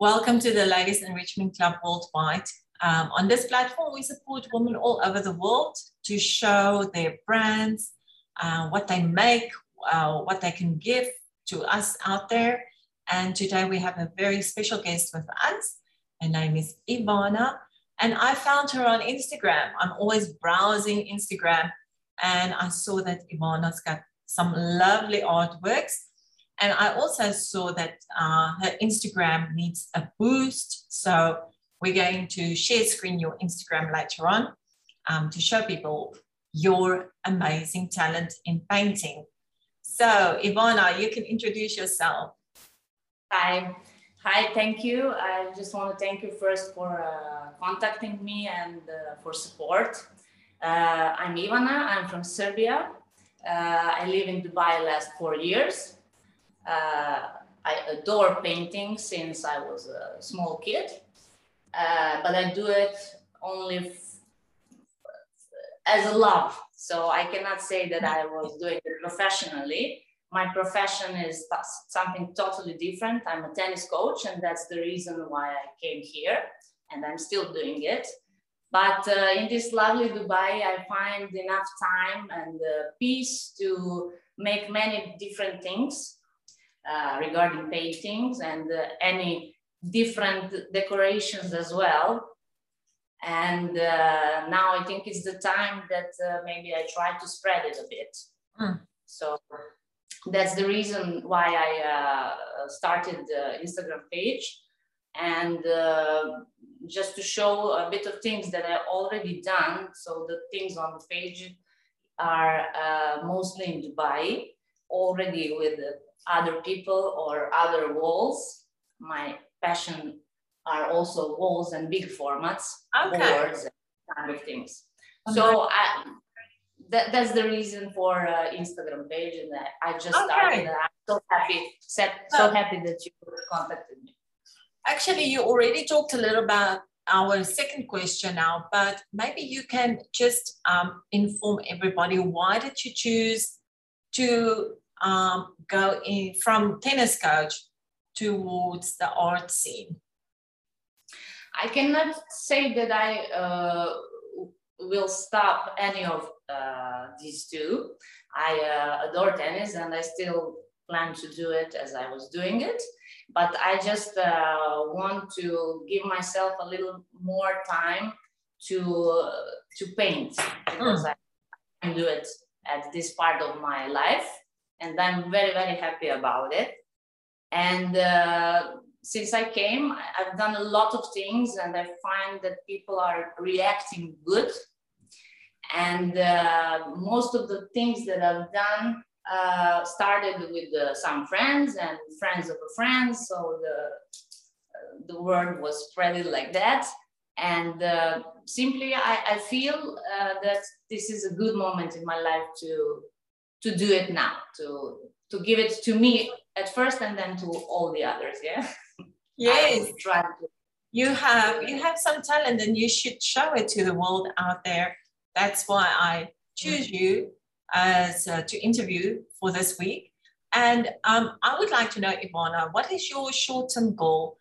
Welcome to the Ladies Enrichment Club Worldwide. Um, on this platform, we support women all over the world to show their brands, uh, what they make, uh, what they can give to us out there. And today we have a very special guest with us. Her name is Ivana. And I found her on Instagram. I'm always browsing Instagram and I saw that Ivana's got some lovely artworks. And I also saw that uh, her Instagram needs a boost. So we're going to share screen your Instagram later on um, to show people your amazing talent in painting. So Ivana, you can introduce yourself. Hi. Hi, thank you. I just want to thank you first for uh, contacting me and uh, for support. Uh, I'm Ivana, I'm from Serbia. Uh, I live in Dubai last four years. Uh, I adore painting since I was a small kid, uh, but I do it only as a love. So I cannot say that I was doing it professionally. My profession is something totally different. I'm a tennis coach, and that's the reason why I came here, and I'm still doing it. But uh, in this lovely Dubai, I find enough time and uh, peace to make many different things uh, regarding paintings and uh, any different decorations as well. And uh, now I think it's the time that uh, maybe I try to spread it a bit. Mm. So that's the reason why I started the Instagram page and uh, just to show a bit of things that I already done. So the things on the page are uh, mostly in Dubai, already with other people or other walls. My passion are also walls and big formats, okay. boards, and kind of things. Okay. So I, that, that's the reason for uh, Instagram page, and I just okay. started. I'm so happy, so happy that you contacted me. Actually, you already talked a little about our second question now, but maybe you can just um, inform everybody why did you choose to um, go in from tennis coach towards the art scene? I cannot say that I uh, will stop any of uh, these two. I uh, adore tennis and I still plan to do it as I was doing it but I just uh, want to give myself a little more time to uh, to paint because mm. I can do it at this part of my life, and I'm very very happy about it. And uh, since I came, I've done a lot of things, and I find that people are reacting good. And uh, most of the things that I've done uh, started with uh, some friends and friends of a friend. So the, the word was spread like that. And uh, simply, I, I feel uh, that this is a good moment in my life to, to do it now, to, to give it to me at first and then to all the others. Yeah. Yes. You have you have some talent and you should show it to the world out there. That's why I choose you as uh, to interview for this week. And um, I would like to know, Ivana, what is your short-term goal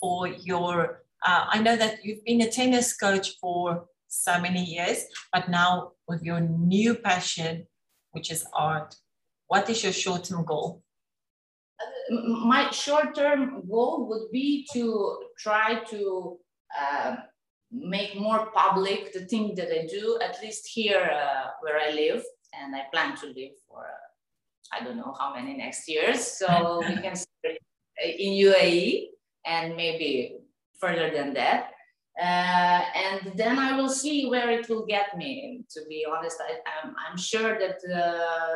for your? Uh, I know that you've been a tennis coach for so many years, but now with your new passion, which is art, what is your short-term goal? Uh, my short-term goal would be to try to uh, make more public the thing that I do, at least here uh, where I live and I plan to live for I don't know how many next years. So we can start in UAE and maybe further than that. Uh, and then I will see where it will get me. To be honest, I, am I'm, I'm sure that uh,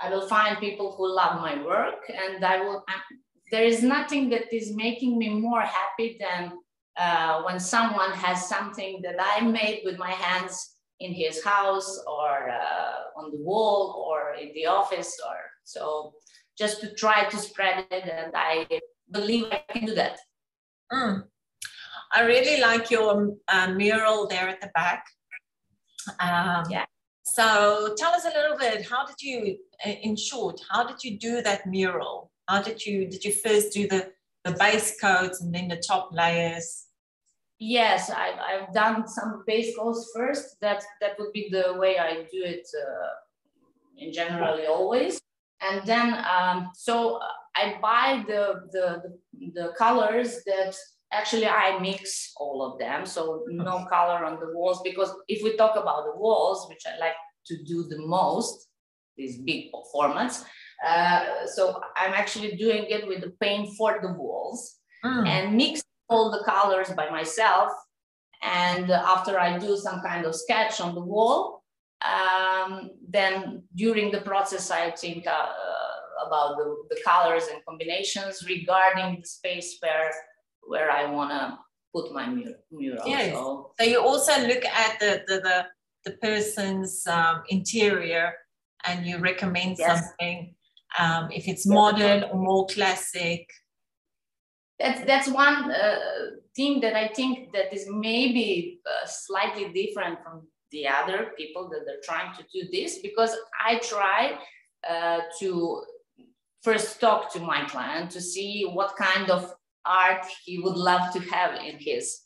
I will find people who love my work, and I will. I'm, there is nothing that is making me more happy than uh, when someone has something that I made with my hands in his house or uh, on the wall or in the office or so just to try to spread it and i believe i can do that mm. I really like your uh, mural there at the back um, yeah so tell us a little bit how did you in short how did you do that mural how did you did you first do the the base coats and then the top layers. Yes, I've, I've done some base coats first. That that would be the way I do it uh, in generally always. And then, um, so I buy the, the, the colors that actually I mix all of them. So no color on the walls, because if we talk about the walls, which I like to do the most, these big formats, uh, so I'm actually doing it with the paint for the walls mm. and mix all the colors by myself. And after I do some kind of sketch on the wall, um, then during the process, I think uh, about the, the colors and combinations regarding the space where where I want to put my mural. Yes. So, so you also look at the the the, the person's um, interior and you recommend yes. something um, if it's modern or more classic. That's that's one uh, thing that I think that is maybe uh, slightly different from the other people that are trying to do this because I try uh, to first talk to my client to see what kind of art he would love to have in his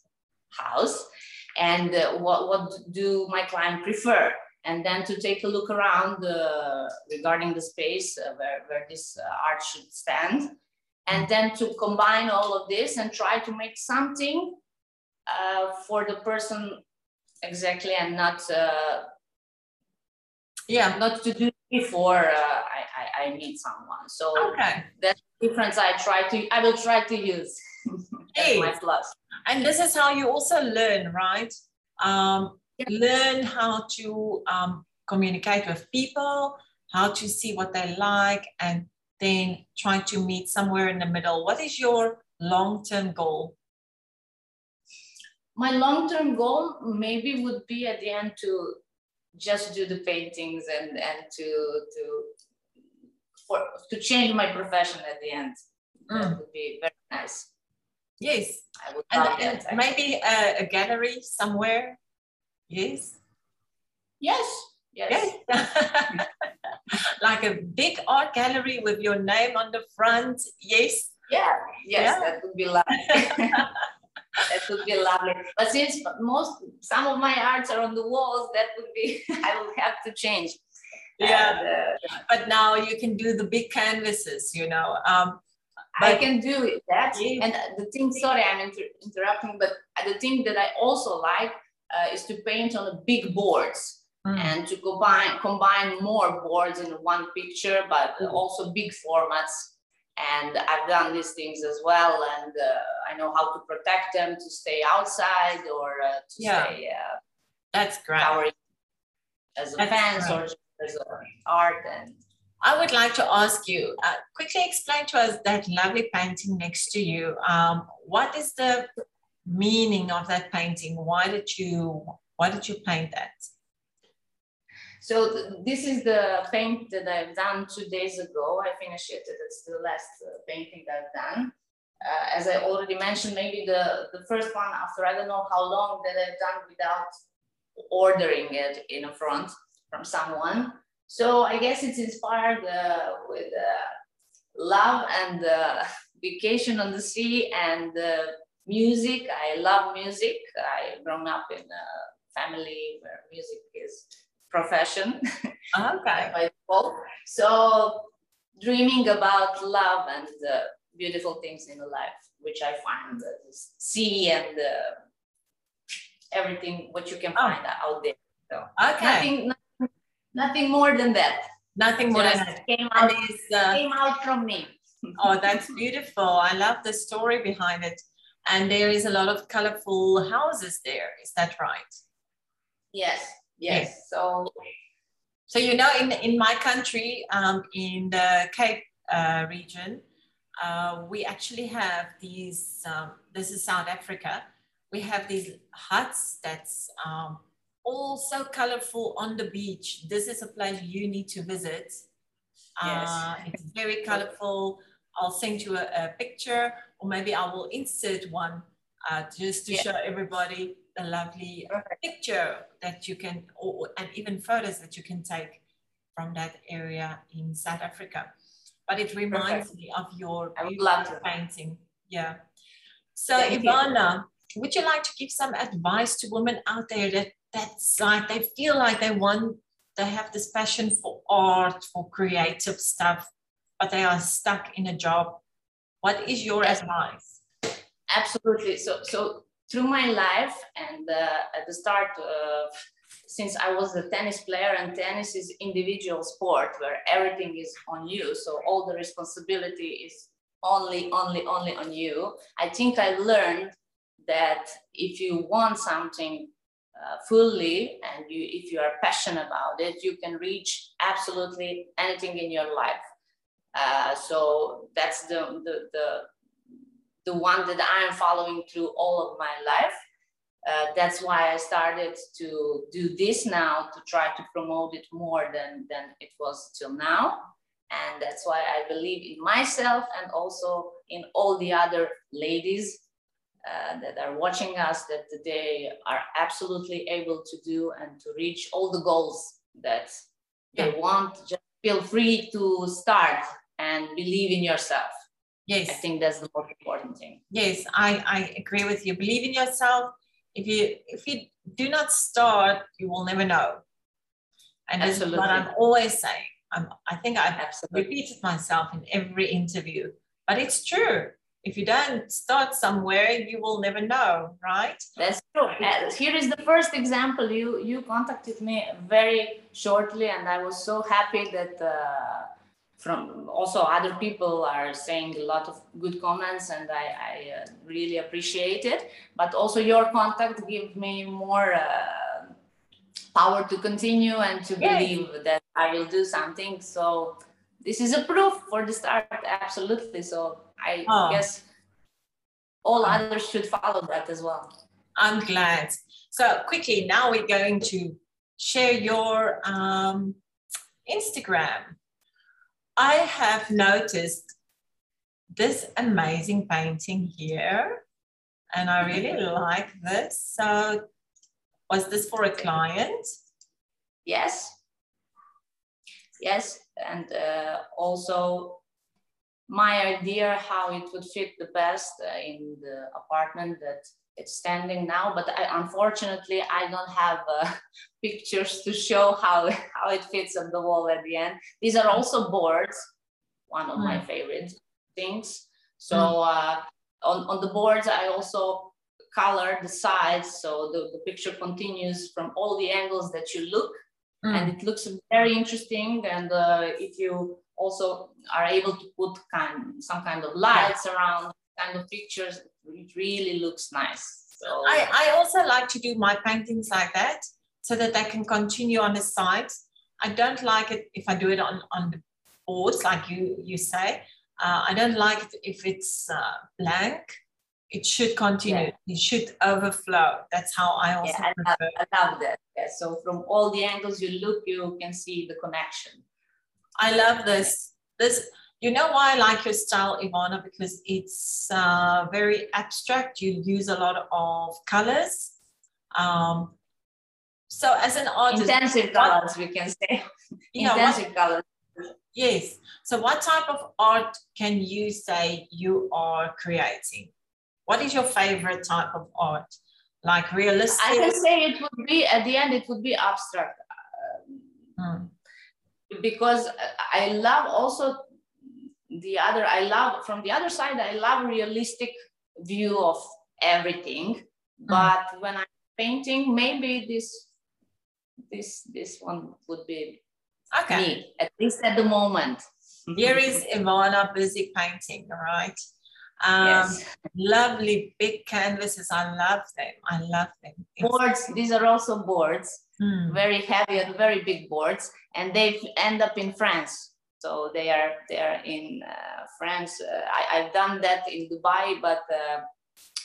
house. And uh, what, what do my client prefer? And then to take a look around uh, regarding the space uh, where, where this uh, art should stand. And then to combine all of this and try to make something uh, for the person exactly and not uh, yeah. not to do before uh, I, I, I meet someone. So okay. that's the difference i try to i will try to use. Hey. my plus. And this is how you also learn right? Um, yeah. learn how to um, communicate with people how to see what they like and then try to meet somewhere in the middle. What is your long-term goal? My long-term goal maybe would be at the end to just do the paintings and and to to for to change my profession at the end. Mm. that would be very nice. Yes. I would and, and maybe a, a, gallery somewhere. Yes. Yes. Yes, yes. like a big art gallery with your name on the front. Yes. Yeah. Yes yeah. that would be lovely that would be lovely. But since most some of my arts are on the walls, that would be I will have to change. Yeah, and, uh, but now you can do the big canvases. You know, um, I can do it. That yeah. and the thing. Sorry, I'm inter- interrupting, but the thing that I also like uh, is to paint on the big boards. Mm. and to combine combine more boards in one picture, but mm. also big formats and I've done these things as well, and uh, I know how to protect them to stay outside or uh, to yeah. stay. Uh, That's great. As a That's fence great. or as a art and. I would like to ask you uh, quickly explain to us that lovely painting next to you. Um, what is the meaning of that painting? Why did you why did you paint that? So th this is the paint that I've done two days ago. I finished it. It's the last uh, painting I've done. Uh, as I already mentioned, maybe the, the first one after I don't know how long that I've done without ordering it in a front from someone. So I guess it's inspired uh, with uh, love and uh, vacation on the sea and music. I love music. I grown up in a family where music is profession. Okay. by default. So dreaming about love and the beautiful things in life, which I find the sea and everything what you can oh. find out there. So okay. Nothing, nothing, nothing more than that. Nothing more Just than that. Came out, uh, came out from me. oh, that's beautiful. I love the story behind it. And there is a lot of colorful houses there. Is that right? Yes. Yes. So, so you know, in in my country, um, in the Cape uh, region, uh, we actually have these. Um, this is South Africa. We have these huts that's um, all so colorful on the beach. This is a place you need to visit. Yes. Uh, it's very colorful. I'll send you a, a, picture, or maybe I will insert one uh, just to show everybody a lovely picture that you can, or, and even photos that you can take from that area in South Africa. But it reminds Perfect. me of your I would love to. painting. Yeah. So Thank Ivana, you. would you like to give some advice to women out there that that's like they feel like they want they have this passion for art, for creative stuff, but they are stuck in a job. What is your advice? Absolutely. So so through my life and uh, at the start of since I was a tennis player and tennis is individual sport where everything is on you. So all the responsibility is only, only, only on you. I think I learned that if you want something uh, fully and you, if you are passionate about it, you can reach absolutely anything in your life. Uh, so that's the, the, the, the one that I'm following through all of my life. Uh, that's why I started to do this now to try to promote it more than, than it was till now. And that's why I believe in myself and also in all the other ladies uh, that are watching us that they are absolutely able to do and to reach all the goals that they want. Just feel free to start and believe in yourself. Yes. I think that's the most important thing. Yes, I, I agree with you. Believe in yourself. If you if you do not start, you will never know. And this is what I'm always saying. I'm, I think I've Absolutely. repeated myself in every interview, but it's true. If you don't start somewhere, you will never know, right? That's true. Uh, here is the first example. You you contacted me very shortly, and I was so happy that uh, from also other people are saying a lot of good comments, and I, I uh, really appreciate it. But also your contact gave me more uh, power to continue and to believe that I will do something. So this is a proof for the start, absolutely. So I oh. guess all others should follow that as well. I'm glad. So quickly, now we're going to share your um, Instagram. I have noticed this amazing painting here, and I really like this. So was this for a client? Yes yes and uh, also my idea how it would fit the best uh, in the apartment that it's standing now but I, unfortunately i don't have uh, pictures to show how how it fits on the wall at the end these are also boards one of mm. my favorite things so mm. uh, on, on the boards i also color the sides so the, the picture continues from all the angles that you look mm. and it looks very interesting. And uh, if you also are able to put kind some kind of lights around kind of pictures, it really looks nice. So I, I also like to do my paintings like that so that they can continue on the sides. I don't like it if I do it on, on the boards, like you, you say. Uh, I don't like it if it's uh, blank it should continue yeah. it should overflow that's how i also yeah, I, love, I love that yeah, so from all the angles you look you can see the connection i love this this you know why i like your style ivana because it's uh, very abstract you use a lot of colors um, so as an artist intensive colors we can say intensive what, colors yes so what type of art can you say you are creating what is your favorite type of art? Like realistic? I can say it would be, at the end, it would be abstract. Hmm. Because I love also the other, I love, from the other side, I love realistic view of everything. Hmm. But when I'm painting, maybe this this this one would be okay. me, at least at the moment. Here is Ivana busy painting, all right? Um, yes. Lovely big canvases. I love them. I love them. Boards. These are also boards. Mm. Very heavy and very big boards, and they end up in France. So they are they are in uh, France. Uh, I, have done that in Dubai, but uh,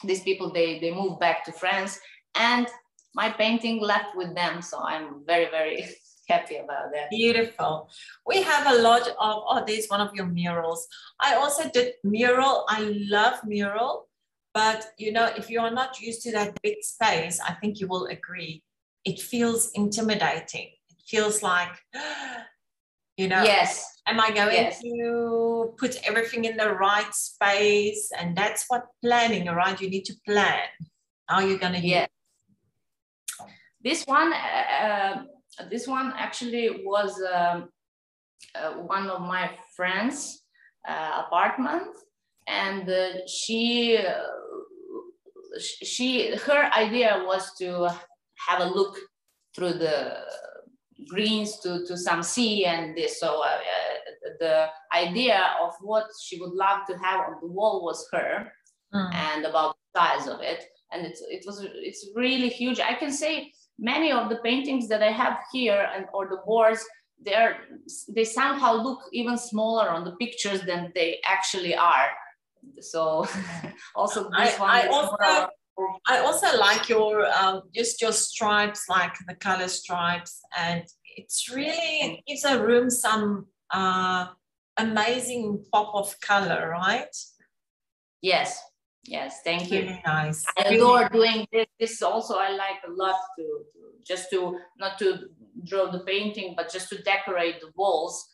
these people they they move back to France, and my painting left with them. So I'm very very happy about that. Beautiful. We have a lot of, oh, there's one of your murals. I also did mural. I love mural, but you know, if you are not used to that big space, I think you will agree. It feels intimidating. It feels like You know, yes. Am I going yes. to put everything in the right space? And that's what planning, right? You need to plan how you're going to yeah. This one, uh, uh, this one actually was um, uh, one of my friends' uh, apartment, and uh, she, uh, she, her idea was to have a look through the greens to, to some sea and this. So uh, the idea of what she would love to have on the wall was her mm. and about the size of it. And it's, it was, it's really huge. I can say many of the paintings that I have here and or the boards, they're, they somehow look even smaller on the pictures than they actually are. So also this I, one. I also, I also like your um, just your stripes, like the color stripes, and it's really it gives a room some uh, amazing pop of color, right? Yes, yes, thank you. Really nice. I adore doing this. This also I like a lot to, to just to not to draw the painting, but just to decorate the walls.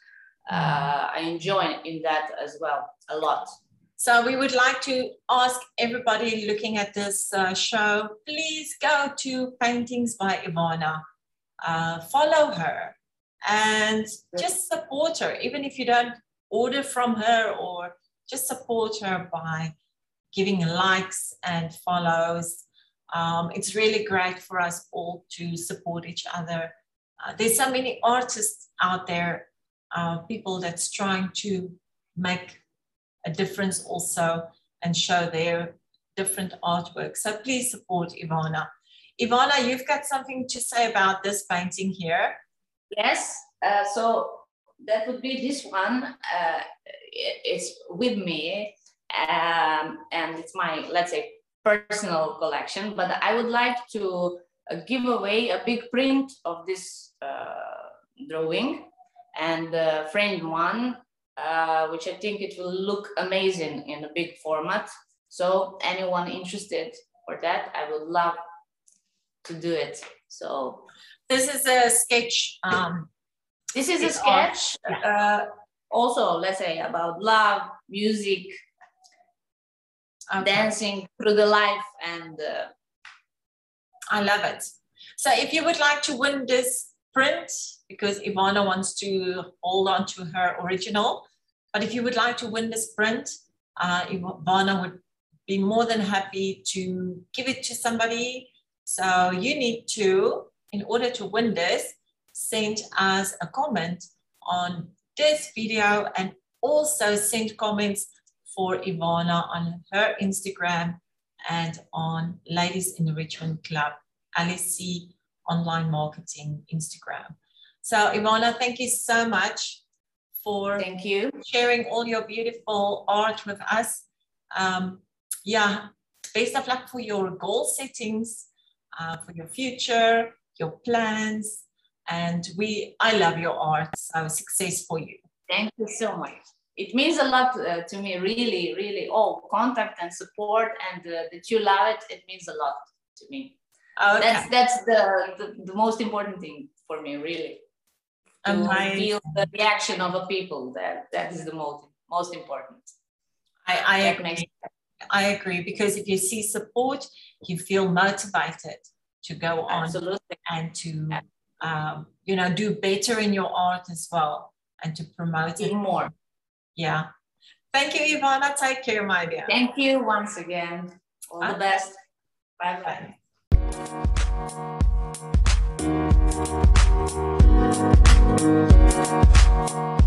Uh, I enjoy in that as well a lot. So we would like to ask everybody looking at this uh, show, please go to Paintings by Ivana. Uh, follow her and just support her, even if you don't order from her or just support her by giving likes and follows. Um, it's really great for us all to support each other. Uh, there's so many artists out there, uh, people that's trying to make a difference also and show their different artwork. So please support Ivana. Ivana, you've got something to say about this painting here. Yes, uh, so that would be this one. Uh, it's with me um, and it's my, let's say, personal collection, but I would like to uh, give away a big print of this uh, drawing and uh, framed one uh, which I think it will look amazing in a big format. So anyone interested for that, I would love to do it. So this is a sketch. Um, this is a sketch. Uh, also, let's say about love, music, okay. dancing through the life, and uh, I love it. So if you would like to win this print, because Ivana wants to hold on to her original, but if you would like to win this print, uh, Ivana would be more than happy to give it to somebody. So you need to, in order to win this, send us a comment on this video and also send comments for Ivana on her Instagram and on Ladies Enrichment Club, LSC Online Marketing Instagram. So Ivana, thank you so much for thank you sharing all your beautiful art with us. Um, yeah, best of luck for your goal settings, uh, for your future, your plans, and we I love your art. So success for you. Thank you so much. It means a lot uh, to me, really, really. Oh, contact and support, and uh, that you love it. It means a lot to me. Okay. That's that's the, the the most important thing for me, really to my, feel the reaction of the people that that is the most most important. I i agree. i agree because if you see support you feel motivated to go on Absolutely. and to um, you know do better in your art as well and to promote it. More. Yeah. Thank you ivana. Take care my dear. Thank you once again. All okay. the best. Bye bye, bye. Thank you.